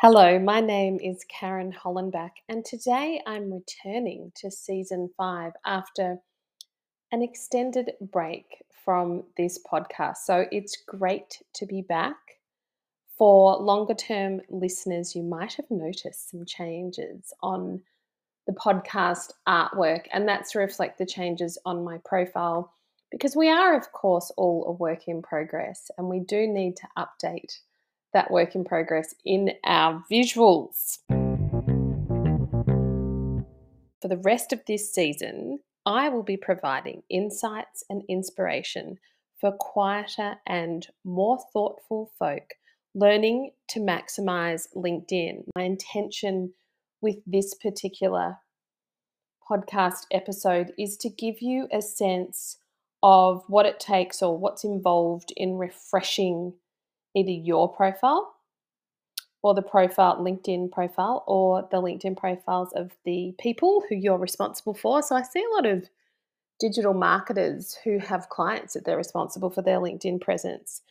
Hello, my name is Karen Hollenbach, and today I'm returning to season five after an extended break from this podcast. So it's great to be back. For longer term listeners, you might have noticed some changes on the podcast artwork, and that's to reflect the changes on my profile because we are, of course, all a work in progress and we do need to update that work in progress in our visuals. For the rest of this season, I will be providing insights and inspiration for quieter and more thoughtful folk learning to maximize LinkedIn. My intention with this particular podcast episode is to give you a sense of what it takes or what's involved in refreshing either your profile or the profile LinkedIn profile or the LinkedIn profiles of the people who you're responsible for. So I see a lot of digital marketers who have clients that they're responsible for their LinkedIn presence.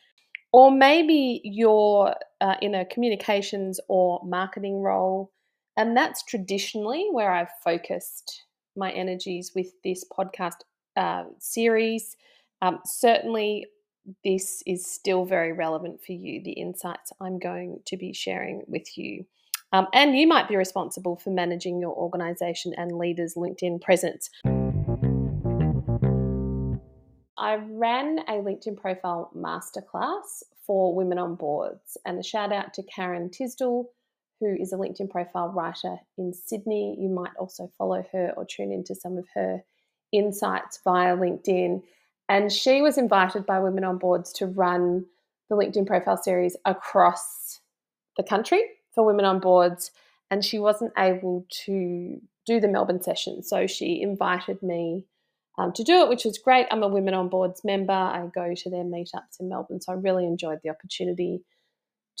Or maybe you're uh, in a communications or marketing role, and that's traditionally where I've focused my energies with this podcast uh, series. Um, certainly, this is still very relevant for you, the insights I'm going to be sharing with you. Um, and you might be responsible for managing your organization and leaders' LinkedIn presence. I ran a LinkedIn profile masterclass for women on boards, and a shout out to Karen Tisdell, who is a LinkedIn profile writer in Sydney. You might also follow her or tune into some of her insights via LinkedIn. And she was invited by Women on Boards to run the LinkedIn profile series across the country for women on boards. And she wasn't able to do the Melbourne session. So she invited me um, to do it, which was great. I'm a Women on Boards member. I go to their meetups in Melbourne. So I really enjoyed the opportunity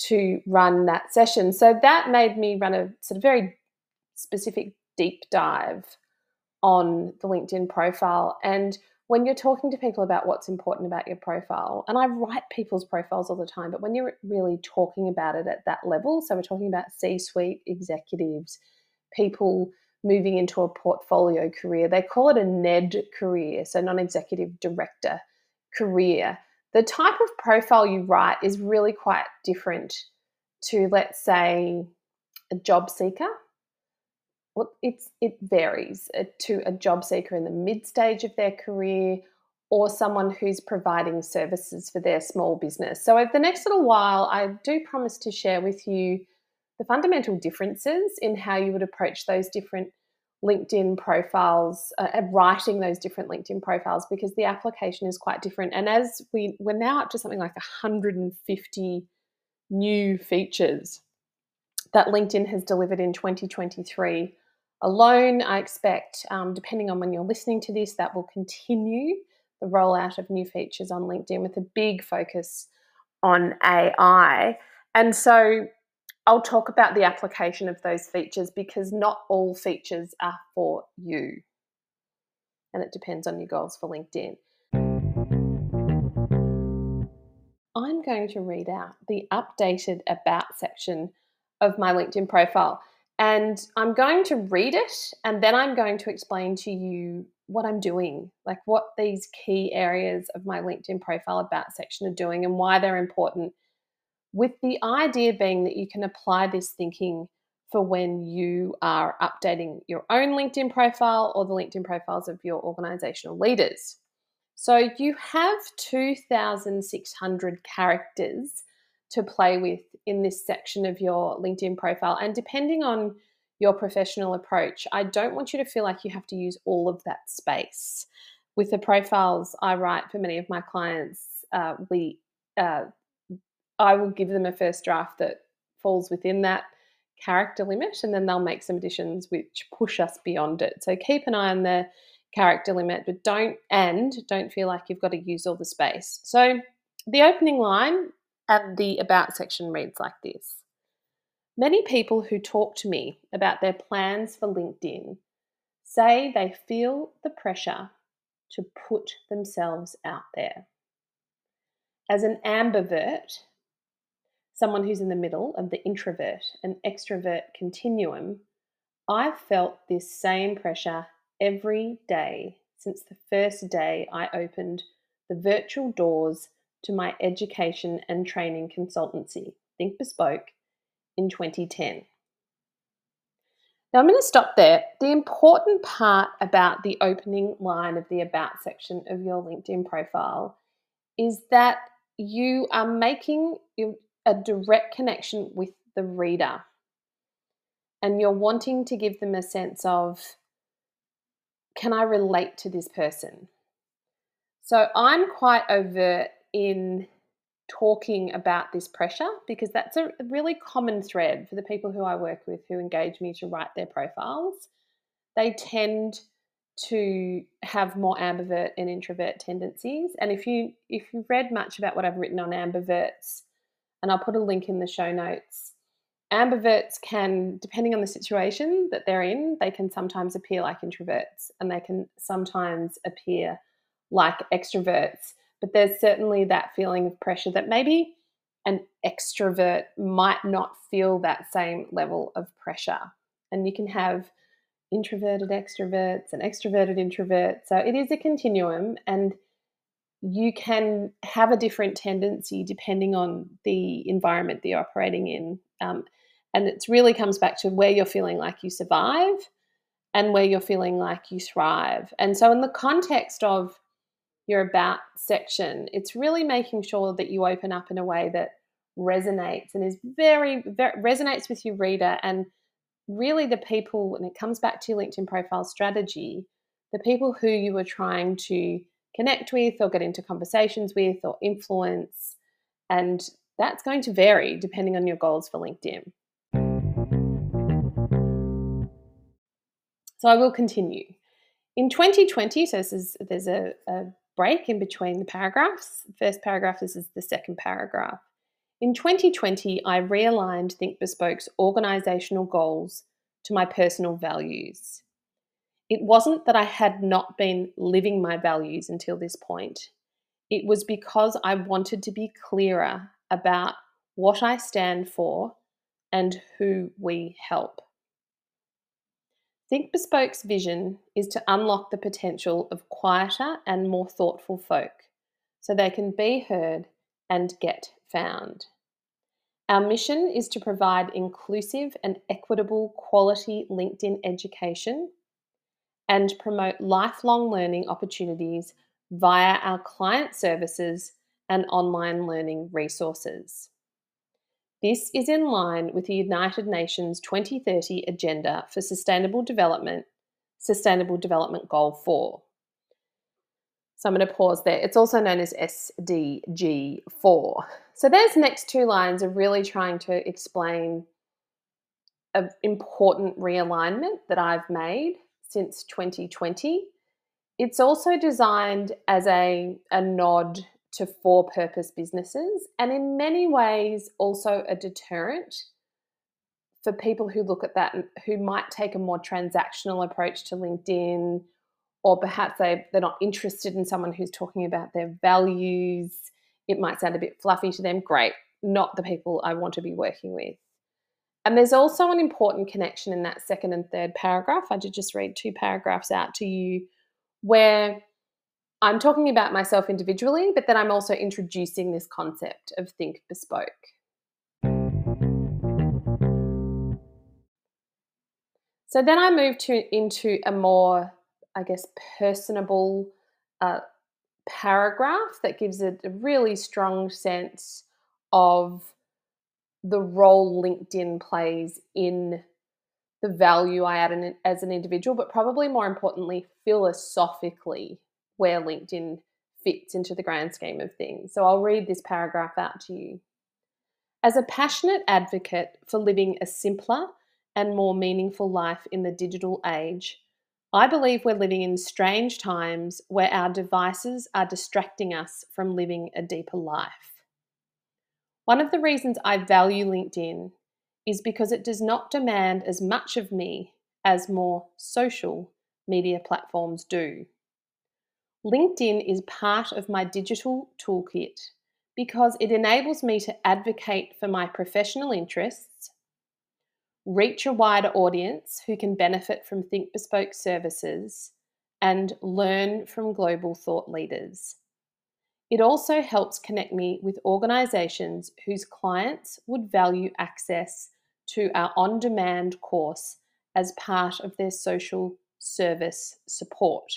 to run that session. So that made me run a sort of very specific deep dive on the LinkedIn profile. And when you're talking to people about what's important about your profile, and I write people's profiles all the time, but when you're really talking about it at that level, so we're talking about C suite executives, people moving into a portfolio career, they call it a NED career, so non executive director career. The type of profile you write is really quite different to, let's say, a job seeker well, it's it varies uh, to a job seeker in the mid stage of their career or someone who's providing services for their small business. So over the next little while, I do promise to share with you the fundamental differences in how you would approach those different LinkedIn profiles, uh, writing those different LinkedIn profiles, because the application is quite different. And as we we're now up to something like 150 new features that LinkedIn has delivered in 2023 alone. I expect, um, depending on when you're listening to this, that will continue the rollout of new features on LinkedIn with a big focus on AI. And so I'll talk about the application of those features because not all features are for you. And it depends on your goals for LinkedIn. I'm going to read out the updated About section of my LinkedIn profile. And I'm going to read it and then I'm going to explain to you what I'm doing, like what these key areas of my LinkedIn profile about section are doing and why they're important. With the idea being that you can apply this thinking for when you are updating your own LinkedIn profile or the LinkedIn profiles of your organizational leaders. So you have 2,600 characters to play with in this section of your LinkedIn profile. And depending on your professional approach, I don't want you to feel like you have to use all of that space. With the profiles I write for many of my clients, uh, we uh, I will give them a first draft that falls within that character limit, and then they'll make some additions which push us beyond it. So keep an eye on the character limit, but don't and don't feel like you've got to use all the space. So the opening line and the About section reads like this Many people who talk to me about their plans for LinkedIn say they feel the pressure to put themselves out there. As an ambivert, someone who's in the middle of the introvert and extrovert continuum, I've felt this same pressure every day since the first day I opened the virtual doors to my education and training consultancy, Think Bespoke, in 2010. Now I'm going to stop there. The important part about the opening line of the About section of your LinkedIn profile is that you are making a direct connection with the reader and you're wanting to give them a sense of can I relate to this person? So I'm quite overt in talking about this pressure because that's a really common thread for the people who I work with who engage me to write their profiles. They tend to have more ambivert and introvert tendencies. And if you if you've read much about what I've written on ambiverts, and I'll put a link in the show notes, ambiverts can, depending on the situation that they're in, they can sometimes appear like introverts and they can sometimes appear like extroverts. But there's certainly that feeling of pressure that maybe an extrovert might not feel that same level of pressure. And you can have introverted extroverts and extroverted introverts. So it is a continuum and you can have a different tendency depending on the environment that you're operating in. Um, and it really comes back to where you're feeling like you survive and where you're feeling like you thrive. And so, in the context of your about section, it's really making sure that you open up in a way that resonates and is very, very resonates with your reader and really the people, and it comes back to your LinkedIn profile strategy, the people who you are trying to connect with or get into conversations with or influence. And that's going to vary depending on your goals for LinkedIn. So I will continue. In 2020, so is, there's a, a break in between the paragraphs. First paragraph, this is the second paragraph. In 2020, I realigned Think Bespoke's organisational goals to my personal values. It wasn't that I had not been living my values until this point. It was because I wanted to be clearer about what I stand for and who we help. Think Bespoke's vision is to unlock the potential of quieter and more thoughtful folk so they can be heard and get found. Our mission is to provide inclusive and equitable quality LinkedIn education and promote lifelong learning opportunities via our client services and online learning resources. This is in line with the United Nations 2030 Agenda for Sustainable Development, Sustainable Development Goal 4. So I'm going to pause there. It's also known as SDG 4. So those next two lines are really trying to explain an important realignment that I've made since 2020. It's also designed as a, a nod to for purpose businesses and in many ways also a deterrent for people who look at that who might take a more transactional approach to LinkedIn or perhaps they, they're not interested in someone who's talking about their values. It might sound a bit fluffy to them. Great, not the people I want to be working with. And there's also an important connection in that second and third paragraph. I did just read two paragraphs out to you where I'm talking about myself individually, but then I'm also introducing this concept of think bespoke. So then I move to into a more, I guess, personable uh, paragraph that gives a, a really strong sense of the role LinkedIn plays in the value I add in, as an individual, but probably more importantly, philosophically, where LinkedIn fits into the grand scheme of things. So I'll read this paragraph out to you. As a passionate advocate for living a simpler and more meaningful life in the digital age, I believe we're living in strange times where our devices are distracting us from living a deeper life. One of the reasons I value LinkedIn is because it does not demand as much of me as more social media platforms do. LinkedIn is part of my digital toolkit because it enables me to advocate for my professional interests, reach a wider audience who can benefit from Think Bespoke services, and learn from global thought leaders. It also helps connect me with organisations whose clients would value access to our on demand course as part of their social service support.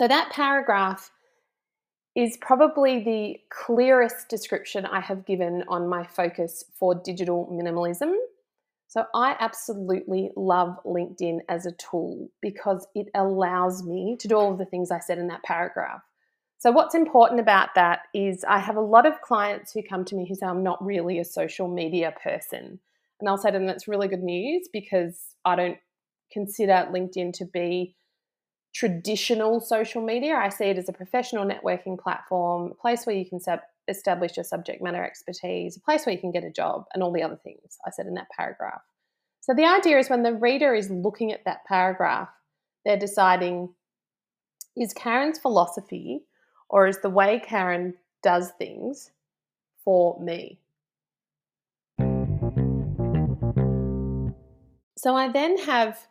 So, that paragraph is probably the clearest description I have given on my focus for digital minimalism. So, I absolutely love LinkedIn as a tool because it allows me to do all of the things I said in that paragraph. So, what's important about that is I have a lot of clients who come to me who say, I'm not really a social media person. And I'll say to them, that's really good news because I don't consider LinkedIn to be traditional social media. I see it as a professional networking platform, a place where you can establish your subject matter expertise, a place where you can get a job, and all the other things I said in that paragraph. So, the idea is when the reader is looking at that paragraph, they're deciding is Karen's philosophy or is the way Karen does things for me? So I then have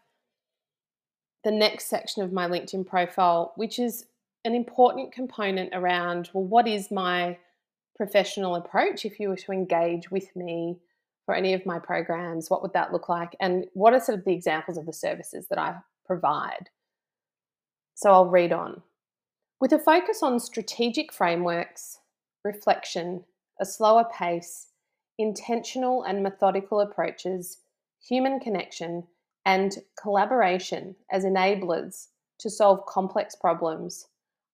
the next section of my LinkedIn profile, which is an important component around well, what is my professional approach if you were to engage with me for any of my programs? What would that look like? And what are sort of the examples of the services that I provide? So I'll read on. With a focus on strategic frameworks, reflection, a slower pace, intentional and methodical approaches, human connection, and collaboration as enablers to solve complex problems,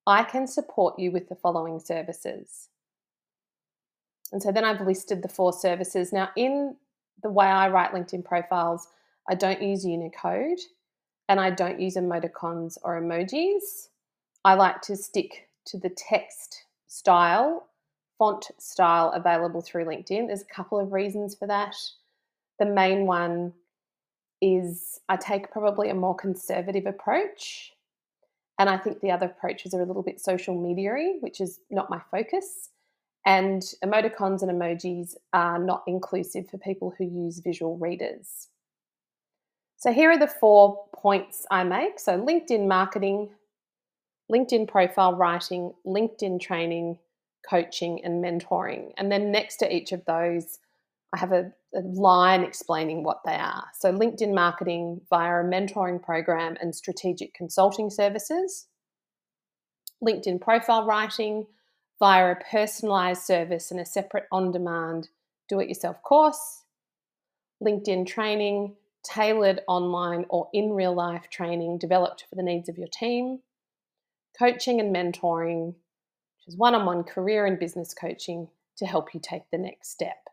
I can support you with the following services. And so then I've listed the four services. Now, in the way I write LinkedIn profiles, I don't use Unicode and I don't use emoticons or emojis. I like to stick to the text style, font style available through LinkedIn. There's a couple of reasons for that. The main one is I take probably a more conservative approach. And I think the other approaches are a little bit social media which is not my focus. And emoticons and emojis are not inclusive for people who use visual readers. So here are the four points I make. So LinkedIn marketing, LinkedIn profile writing, LinkedIn training, coaching, and mentoring. And then next to each of those, I have a, a, line explaining what they are. So, LinkedIn marketing via a mentoring program and strategic consulting services, LinkedIn profile writing via a personalized service and a separate on demand do it yourself course, LinkedIn training, tailored online or in real life training developed for the needs of your team, coaching and mentoring, which is one on one career and business coaching to help you take the next step.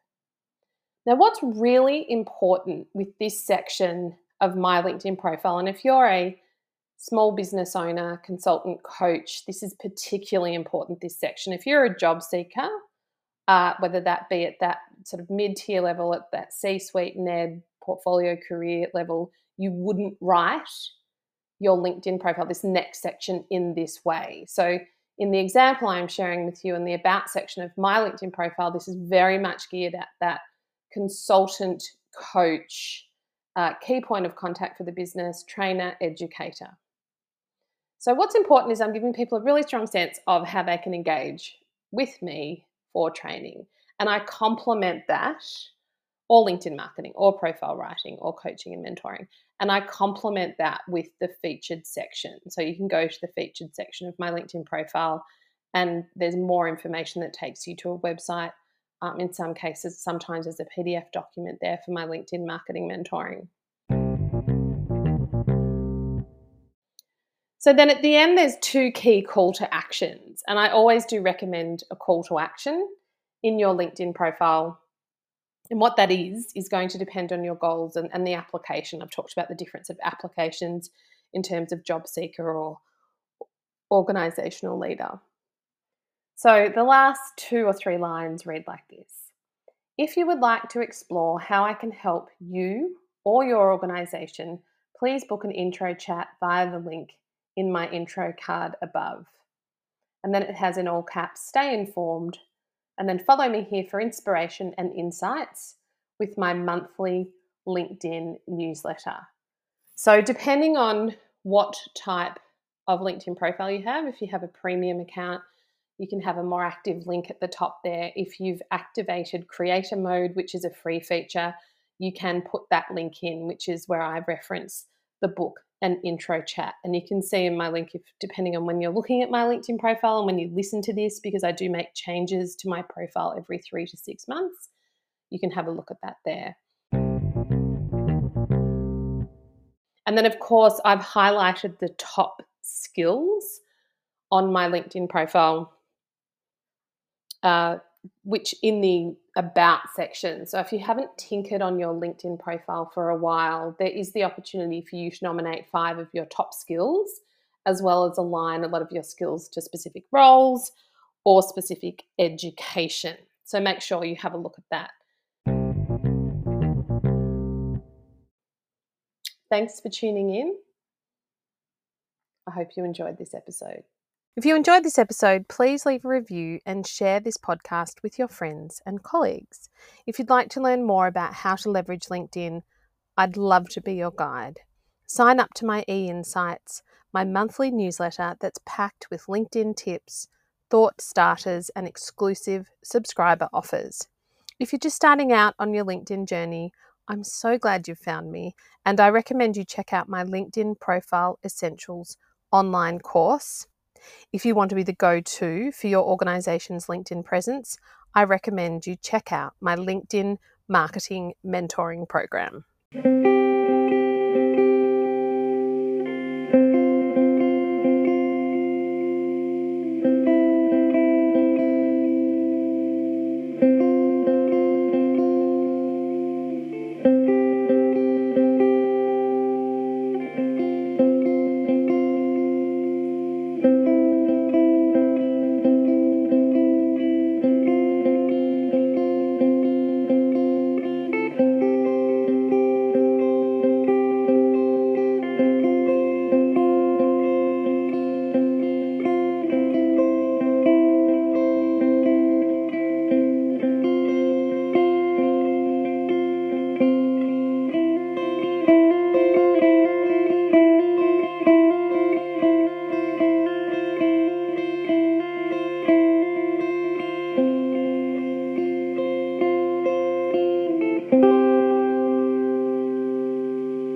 Now, what's really important with this section of my LinkedIn profile, and if you're a small business owner, consultant, coach, this is particularly important, this section. If you're a job seeker, uh, whether that be at that sort of mid tier level, at that C suite, NED, portfolio career level, you wouldn't write your LinkedIn profile, this next section, in this way. So, in the example I'm sharing with you in the About section of my LinkedIn profile, this is very much geared at that consultant, coach, uh, key point of contact for the business, trainer, educator. So, what's important is I'm giving people a really strong sense of how they can engage with me for training. And I complement that or LinkedIn marketing or profile writing or coaching and mentoring. And I complement that with the featured section. So you can go to the featured section of my LinkedIn profile, and there's more information that takes you to a website. Um, in some cases, sometimes there's a PDF document there for my LinkedIn marketing mentoring. So then at the end, there's two key call to actions. And I always do recommend a call to action in your LinkedIn profile and what that is, is going to depend on your goals and, and the application. I've talked about the difference of applications in terms of job seeker or organizational leader. So the last two or three lines read like this If you would like to explore how I can help you or your organization, please book an intro chat via the link in my intro card above. And then it has in all caps stay informed, And then follow me here for inspiration and insights with my monthly LinkedIn newsletter. So, depending on what type of LinkedIn profile you have, if you have a premium account, you can have a more active link at the top there. If you've activated creator mode, which is a free feature, you can put that link in, which is where I reference the book and intro chat. And you can see in my link, if depending on when you're looking at my LinkedIn profile and when you listen to this, because I do make changes to my profile every three to six months, you can have a look at that there. And then, of course, I've highlighted the top skills on my LinkedIn profile uh, which in the about section. So if you haven't tinkered on your LinkedIn profile for a while, there is the opportunity for you to nominate five of your top skills, as well as align a lot of your skills to specific roles or specific education. So make sure you have a look at that. Thanks for tuning in. I hope you enjoyed this episode. If you enjoyed this episode, please leave a review and share this podcast with your friends and colleagues. If you'd like to learn more about how to leverage LinkedIn, I'd love to be your guide. Sign up to my e Insights, my monthly newsletter that's packed with LinkedIn tips, thought starters, and exclusive subscriber offers. If you're just starting out on your LinkedIn journey, I'm so glad you've found me, and I recommend you check out my LinkedIn Profile Essentials online course. If you want to be the go to for your organization's LinkedIn presence, I recommend you check out my LinkedIn Marketing Mentoring Program.